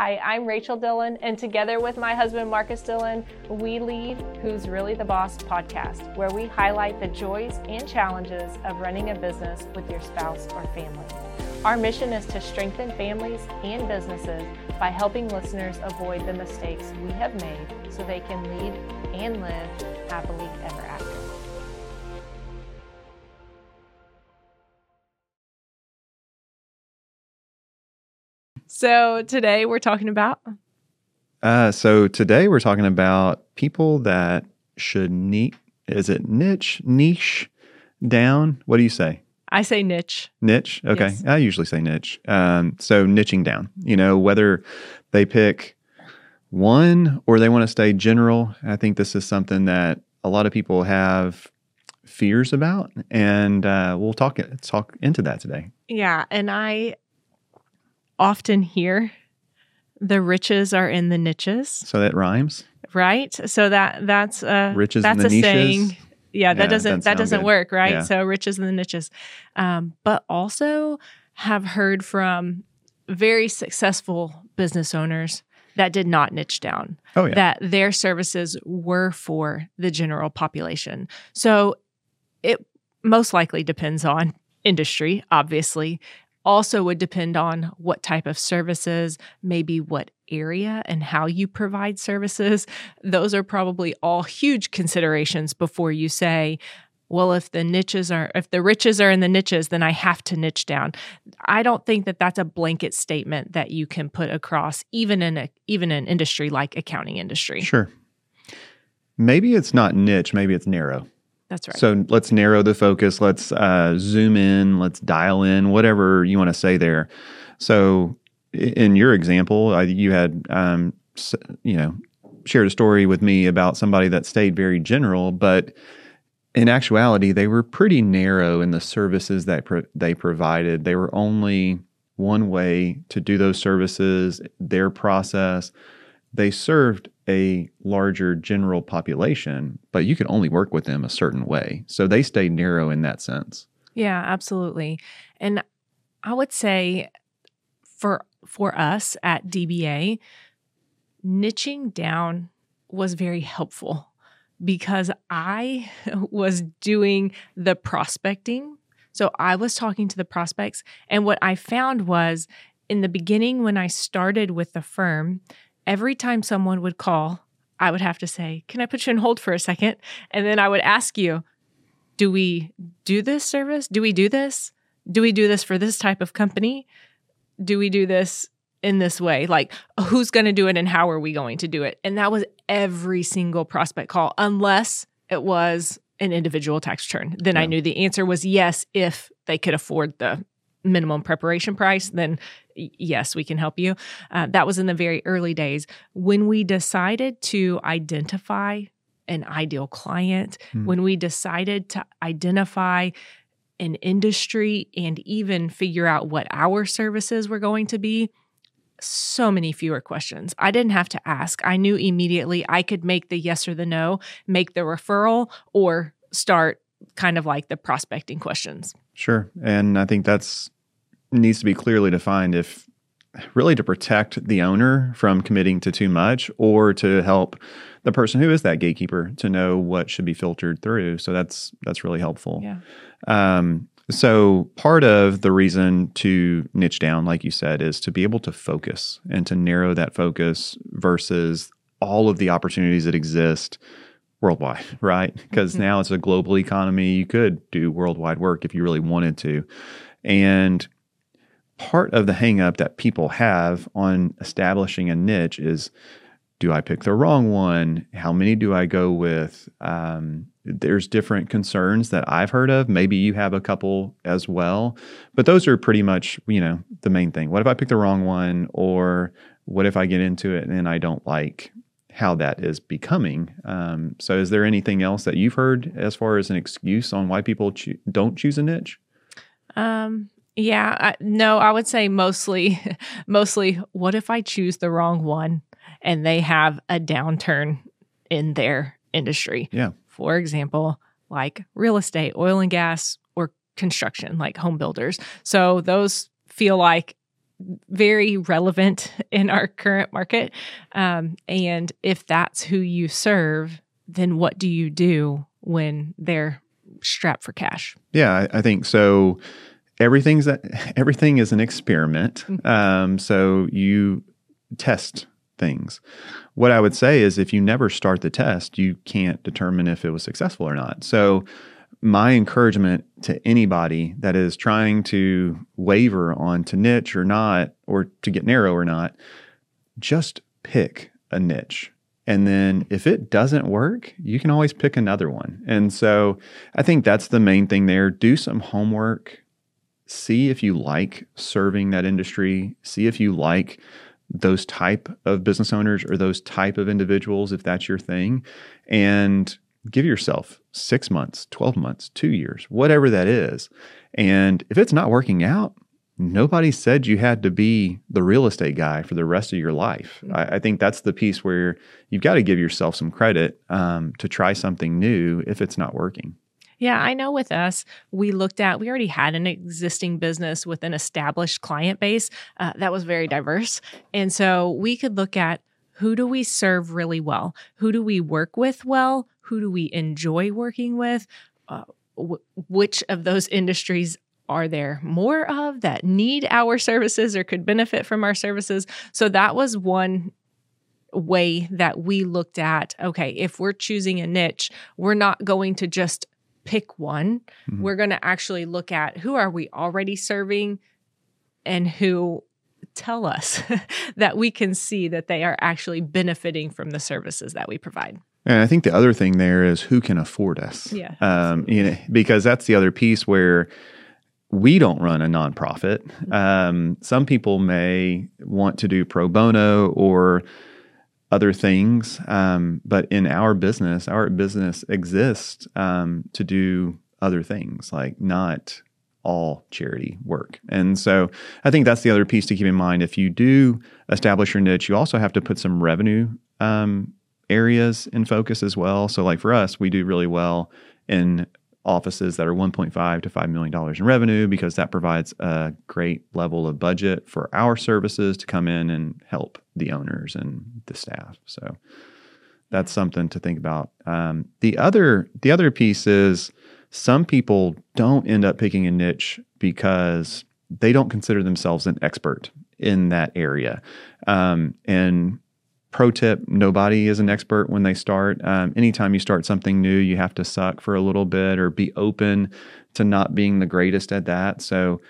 Hi, I'm Rachel Dillon, and together with my husband Marcus Dillon, we lead Who's Really the Boss podcast, where we highlight the joys and challenges of running a business with your spouse or family. Our mission is to strengthen families and businesses by helping listeners avoid the mistakes we have made so they can lead and live happily ever after. So today we're talking about. Uh, so today we're talking about people that should niche. Is it niche niche down? What do you say? I say niche. Niche. Okay, Yes. I usually say niche. Um, so niching down. You know whether they pick one or they want to stay general. I think this is something that a lot of people have fears about, and uh, we'll talk talk into that today. Yeah, and I often hear the riches are in the niches, So that rhymes. right? So that that's uh Riches in that's the a niches? saying. Yeah, that Yeah, doesn't doesn't that doesn't good. work, right? Yeah. So riches in the niches. Um, but also have heard from very successful business owners that did not niche down. Oh yeah. that their services were for the general population. So it most likely depends on industry, obviously. Also, would depend on what type of services, maybe what area and how you provide services. Those are probably all huge considerations before you say, well, if the niches are, if the riches are in the niches, then I have to niche down. I don't think that that's a blanket statement that you can put across, even in a even an industry like accounting industry. Sure. Maybe it's not niche, maybe it's narrow. That's right. So let's narrow the focus. Let's uh, zoom in. Let's dial in, whatever you want to say there. So, in your example, uh, you had, um, you know, shared a story with me about somebody that stayed very general, but in actuality, they were pretty narrow in the services that pro- they provided. They were only one way to do those services, their process. They served a larger general population, but you could only work with them a certain way. So they stay narrow in that sense. Yeah, absolutely. And I would say for for us at DBA, niching down was very helpful because I was doing the prospecting. So I was talking to the prospects and what I found was in the beginning when I started with the firm, every time someone would call, I would have to say, "Can I put you on hold for a second? And then I would ask you, do we do this service? Do we do this? Do we do this for this type of company? Do we do this in this way? Like, who's going to do it and how are we going to do it? And that was every single prospect call, unless it was an individual tax return. Then I knew the answer was yes, if they could afford the minimum preparation price, then yes, we can help you. Uh, that was in the very early days. When we decided to identify an ideal client, Hmm. when we decided to identify an industry and even figure out what our services were going to be, so many fewer questions. I didn't have to ask. I knew immediately I could make the yes or the no, make the referral, or start kind of like the prospecting questions. Sure. And I think that's needs to be clearly defined if really to protect the owner from committing to too much or to help the person who is that gatekeeper to know what should be filtered through. So that's that's really helpful. Yeah. Um, so part of the reason to niche down, like you said, is to be able to focus and to narrow that focus versus all of the opportunities that exist worldwide, right? Because Mhm. now it's a global economy. You could do worldwide work if you really wanted to. And part of the hangup that people have on establishing a niche is do I pick the wrong one? How many do I go with? Um, there's different concerns that I've heard of. Maybe you have a couple as well, but those are pretty much, you know, the main thing. What if I pick the wrong one? Or what if I get into it and I don't like how that is becoming? Um, so, is there anything else that you've heard as far as an excuse on why people choo- don't choose a niche? Um, yeah, I, no, I would say mostly, mostly. What if I choose the wrong one and they have a downturn in their industry? Yeah. For example, like real estate, oil and gas, or construction, like home builders. So those feel like very relevant in our current market. Um, and if that's who you serve, then what do you do when they're strapped for cash? Yeah, I, I think so. Everything's that everything is an experiment. Mm-hmm. Um, so you test things. What I would say is if you never start the test, you can't determine if it was successful or not. So my encouragement to anybody that is trying to waver on to niche or not, or to get narrow or not, just pick a niche. And then if it doesn't work, you can always pick another one. And so I think that's the main thing there. Do some homework. See if you like serving that industry. See if you like those type of business owners or those type of individuals if that's your thing and give yourself 6 months, 12 months, 2 years, whatever that is. And if it's not working out, nobody said you had to be the real estate guy for the rest of your life. I, I think that's the piece where you've got to give yourself some credit um, to try something new if it's not working. Yeah, I know with us, we looked at, we already had an existing business with an established client base uh, that was very diverse. And so we could look at who do we serve really well? Who do we work with well? Who do we enjoy working with? Uh, w- which of those industries are there more of that need our services or could benefit from our services? So that was one way that we looked at okay, if we're choosing a niche, we're not going to just pick one. Mhm. We're going to actually look at who are we already serving and who tell us that we can see that they are actually benefiting from the services that we provide. And I think the other thing there is who can afford us. Yeah, Um, you know, because that's the other piece where we don't run a nonprofit. Um, some people may want to do pro bono or other things, um, but in our business, our business exists um, to do other things, like not all charity work. And so I think that's the other piece to keep in mind. If you do establish your niche, you also have to put some revenue um, areas in focus as well. So, like for us, we do really well in offices that are 1.5 to 5 million dollars in revenue because that provides a great level of budget for our services to come in and help the owners and the staff. So that's something to think about. Um, the other the other piece is some people don't end up picking a niche because they don't consider themselves an expert in that area. Um, and pro tip nobody is an expert when they start. Um, anytime you start something new you have to suck for a little bit or be open to not being the greatest at that. So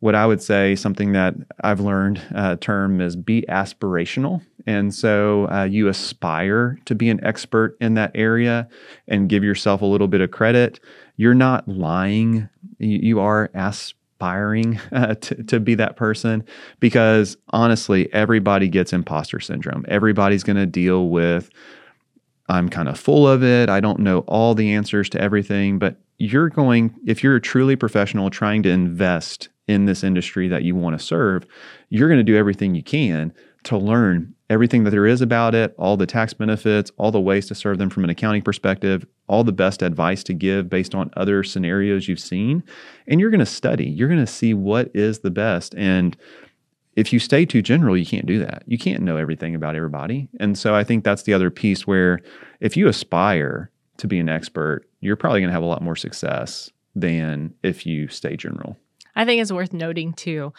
what i would say something that i've learned uh, term is be aspirational. And so uh, you aspire to be an expert in that area and give yourself a little bit of credit. You're not lying. You, you are aspiring uh, to, to be that person because honestly, everybody gets imposter syndrome. Everybody's going to deal with, I'm kind of full of it. I don't know all the answers to everything. But you're going, if you're a truly professional trying to invest in this industry that you want to serve, you're going to do everything you can to learn everything that there is about it, all the tax benefits, all the ways to serve them from an accounting perspective, all the best advice to give based on other scenarios you've seen. And you're going to study, you're going to see what is the best. And if you stay too general, you can't do that. You can't know everything about everybody. And so I think that's the other piece where if you aspire to be an expert, you're probably going to have a lot more success than if you stay general. I think it's worth noting too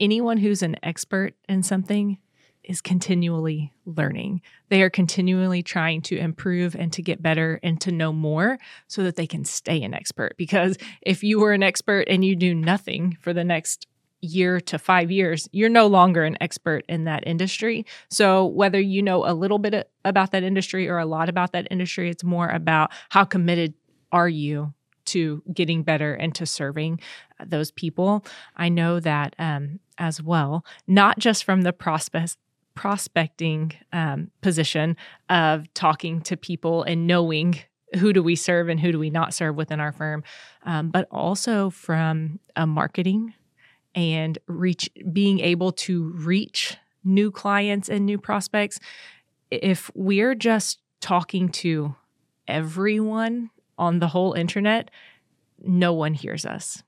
anyone who's an expert in something is continually learning. They are continually trying to improve and to get better and to know more so that they can stay an expert. Because if you were an expert and you do nothing for the next year to five years, you're no longer an expert in that industry. So, whether you know a little bit about that industry or a lot about that industry, it's more about how committed are you to getting better and to serving those people. I know that um, as well, not just from the prospect prospecting um, position of talking to people and knowing who do we serve and who do we not serve within our firm, um, but also from a marketing and reach being able to reach new clients and new prospects. If we're just talking to everyone on the whole internet, no one hears us.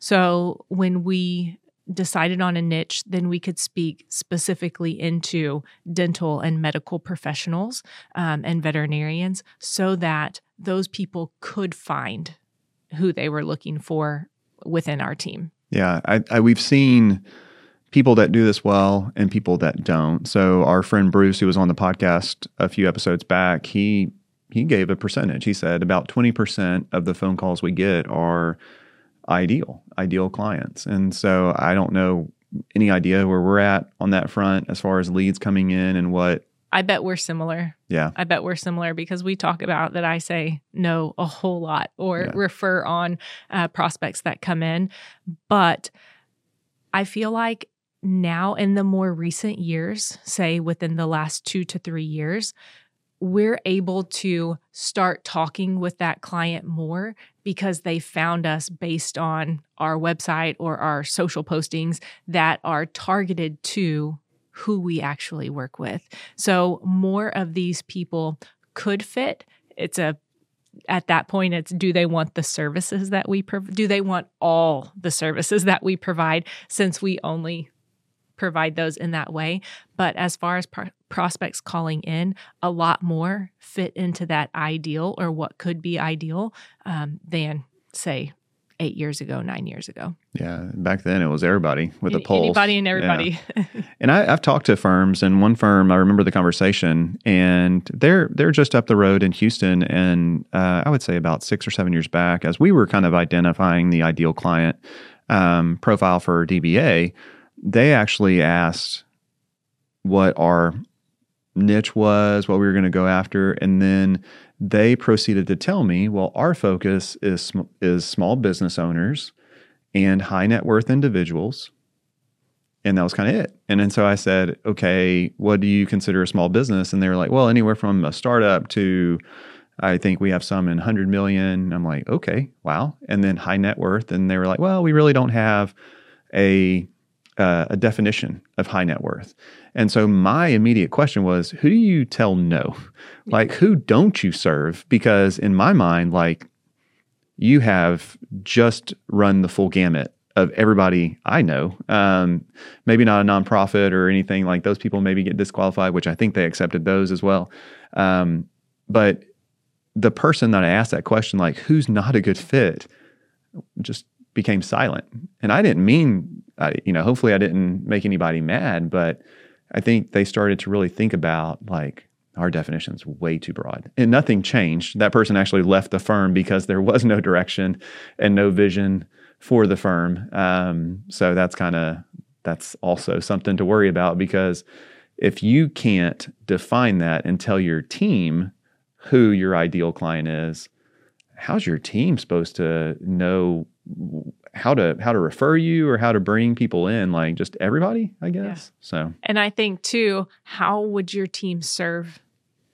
So when we decided on a niche, then we could speak specifically into dental and medical professionals um, and veterinarians so that those people could find who they were looking for within our team. Yeah, I, I, we've seen people that do this well and people that don't. So our friend Bruce, who was on the podcast a few episodes back, he he gave a percentage. He said about twenty percent of the phone calls we get are ideal, ideal clients. And so I don't know any idea where we're at on that front as far as leads coming in and what I bet we're similar. Yeah. I bet we're similar because we talk about that I say no a whole lot or yeah. refer on uh, prospects that come in. But I feel like now in the more recent years, say within the last two to three years, we're able to start talking with that client more because they found us based on our website or our social postings that are targeted to who we actually work with. So more of these people could fit. It's a at that point it's do they want the services that we prov- do they want all the services that we provide since we only provide those in that way. But as far as pro- prospects calling in, a lot more fit into that ideal or what could be ideal um, than, say, eight years ago, nine years ago. Yeah, back then it was everybody with a pulse. Anybody and everybody. Yeah. and I, have talked to firms, and one firm I remember the conversation, and they're they're just up the road in Houston, and uh, I would say about six or seven years back, as we were kind of identifying the ideal client um, profile for DBA they actually asked what our niche was, what we were going to go after, and then they proceeded to tell me, well, our focus is is small business owners and high net worth individuals. And that was kind of it. And then so I said, okay, what do you consider a small business? And they were like, well, anywhere from a startup to I think we have some in 100 million. I'm like, okay, wow. And then high net worth. And they were like, well, we really don't have a uh, a definition of high net worth. And so my immediate question was, who do you tell no? Like, who don't you serve? Because in my mind, like, you have just run the full gamut of everybody I know. Um, maybe not a nonprofit or anything like those people maybe get disqualified, which I think they accepted those as well. Um, but the person that I asked that question, like, who's not a good fit, just became silent. And I didn't mean, you know, hopefully I didn't make anybody mad, but I think they started to really think about like our definition's way too broad. And nothing changed. That person actually left the firm because there was no direction and no vision for the firm. Um, so that's kind of that's also something to worry about because if you can't define that and tell your team who your ideal client is, how's your team supposed to know how to how to refer you or how to bring people in like just everybody i guess? Yeah. so. And i think too how would your team serve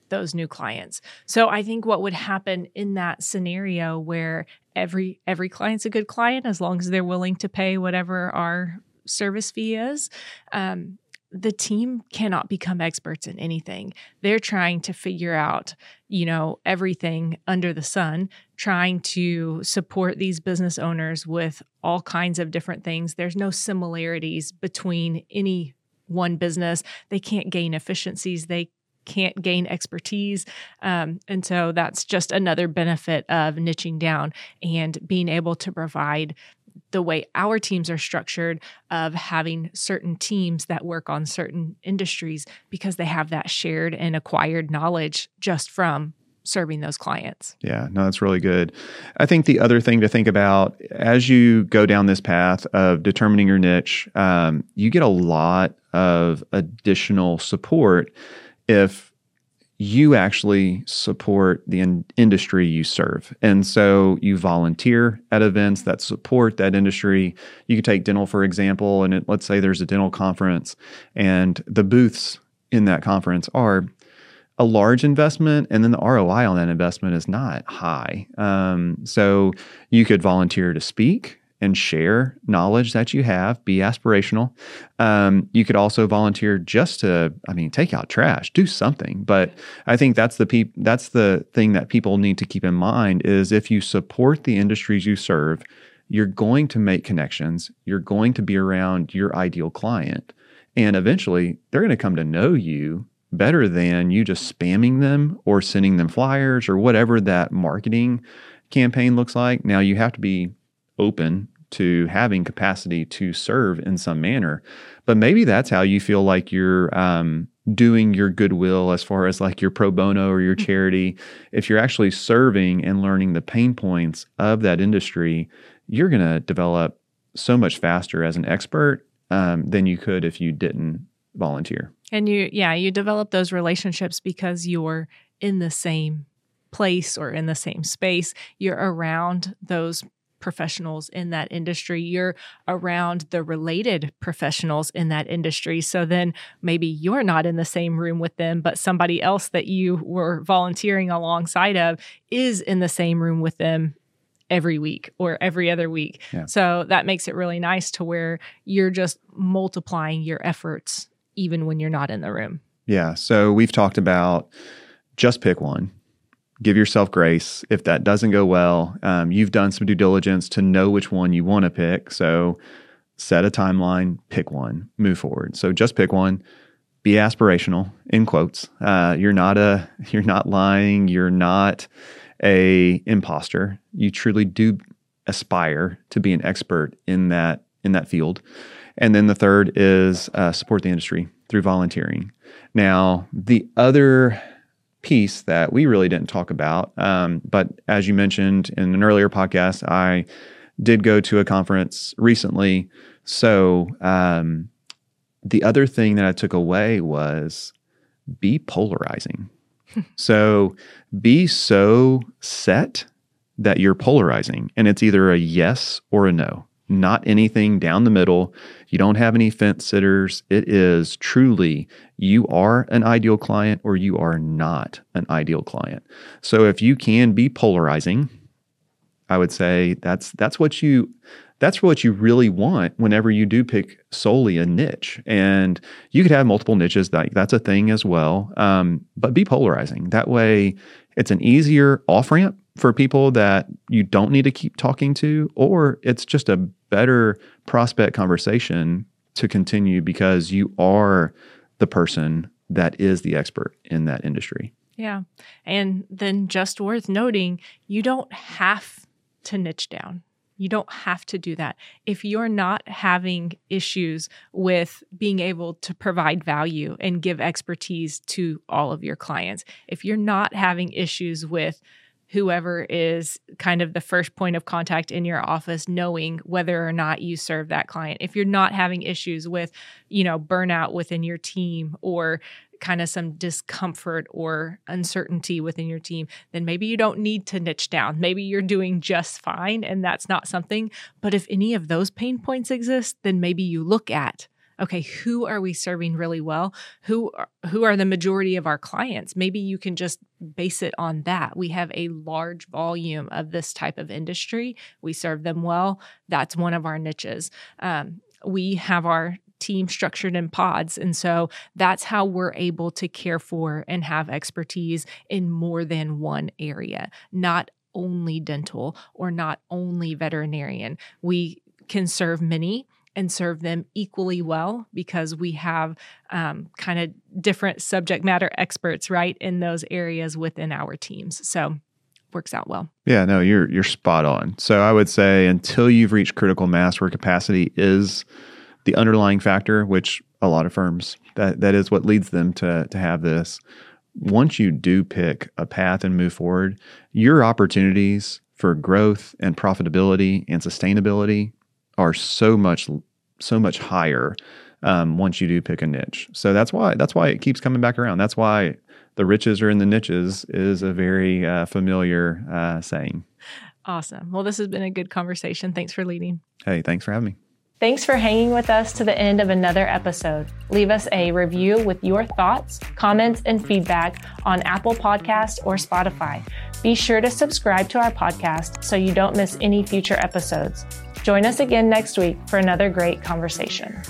those new clients? So i think what would happen in that scenario where every every client's a good client as long as they're willing to pay whatever our service fee is um, the team cannot become experts in anything. They're trying to figure out, you know, everything under the sun, trying to support these business owners with all kinds of different things. There's no similarities between any one business. They can't gain efficiencies. They can't gain expertise. Um, and so that's just another benefit of niching down and being able to provide the way our teams are structured of having certain teams that work on certain industries because they have that shared and acquired knowledge just from serving those clients. Yeah, no, that's really good. I think the other thing to think about as you go down this path of determining your niche, um, you get a lot of additional support if you actually support the in- industry you serve. And so you volunteer at events that support that industry. You could take dental, for example, and it, let's say there's a dental conference, and the booths in that conference are a large investment, and then the ROI on that investment is not high. Um, so you could volunteer to speak and share knowledge that you have, be aspirational. Um, you could also volunteer just to, I mean, take out trash, do something. But I think that's the peop- that's the thing that people need to keep in mind is if you support the industries you serve, you're going to make connections. You're going to be around your ideal client. And eventually, they're going to come to know you better than you just spamming them or sending them flyers or whatever that marketing campaign looks like. Now, you have to be open to having capacity to serve in some manner. But maybe that's how you feel like you're um, doing your goodwill as far as like your pro bono or your mm-hmm. charity. If you're actually serving and learning the pain points of that industry, you're going to develop so much faster as an expert um, than you could if you didn't volunteer. And you, yeah, you develop those relationships because you're in the same place or in the same space. You're around those professionals in that industry. You're around the related professionals in that industry. So then maybe you're not in the same room with them, but somebody else that you were volunteering alongside of is in the same room with them every week or every other week. Yeah. So that makes it really nice to where you're just multiplying your efforts even when you're not in the room. Yeah. So we've talked about just pick one give yourself grace. If that doesn't go well, um, you've done some due diligence to know which one you want to pick. So set a timeline, pick one, move forward. So just pick one. Be aspirational in quotes. Uh, you're not a you're not lying. You're not a imposter. You truly do aspire to be an expert in that in that field. And then the third is uh, support the industry through volunteering. Now, the other piece that we really didn't talk about. Um, but as you mentioned in an earlier podcast, I did go to a conference recently. So um, the other thing that I took away was be polarizing. so be so set that you're polarizing and it's either a yes or a no not anything down the middle. You don't have any fence sitters. It is truly you are an ideal client or you are not an ideal client. So if you can be polarizing, I would say that's that's what you that's what you really want whenever you do pick solely a niche. And you could have multiple niches. That that's a thing as well. Um, but be polarizing. That way, it's an easier off ramp for people that you don't need to keep talking to, or it's just a better prospect conversation to continue because you are the person that is the expert in that industry. Yeah. And then just worth noting, you don't have to niche down. You don't have to do that. If you're not having issues with being able to provide value and give expertise to all of your clients, if you're not having issues with whoever is kind of the first point of contact in your office knowing whether or not you serve that client if you're not having issues with you know burnout within your team or kind of some discomfort or uncertainty within your team, then maybe you don't need to niche down. Maybe you're doing just fine and that's not something. But if any of those pain points exist, then maybe you look at okay who are we serving really well? Who are, who are the majority of our clients? Maybe you can just base it on that. We have a large volume of this type of industry. We serve them well. That's one of our niches. Um, we have our team structured in pods. And so that's how we're able to care for and have expertise in more than one area, not only dental or not only veterinarian. We can serve many and serve them equally well because we have um, kind of different subject matter experts right in those areas within our teams so works out well yeah no you're you're spot on so i would say until you've reached critical mass where capacity is the underlying factor, which a lot of firms that that is what leads them to to have this. Once you do pick a path and move forward, your opportunities for growth and profitability and sustainability are so much so much higher um, once you do pick a niche. So that's why that's why it keeps coming back around. That's why the riches are in the niches is a very uh, familiar uh, saying. Awesome. Well, this has been a good conversation. Thanks for leading. Hey, thanks for having me. Thanks for hanging with us to the end of another episode. Leave us a review with your thoughts, comments, and feedback on Apple Podcast or Spotify. Be sure to subscribe to our podcast so you don't miss any future episodes. Join us again next week for another great conversation.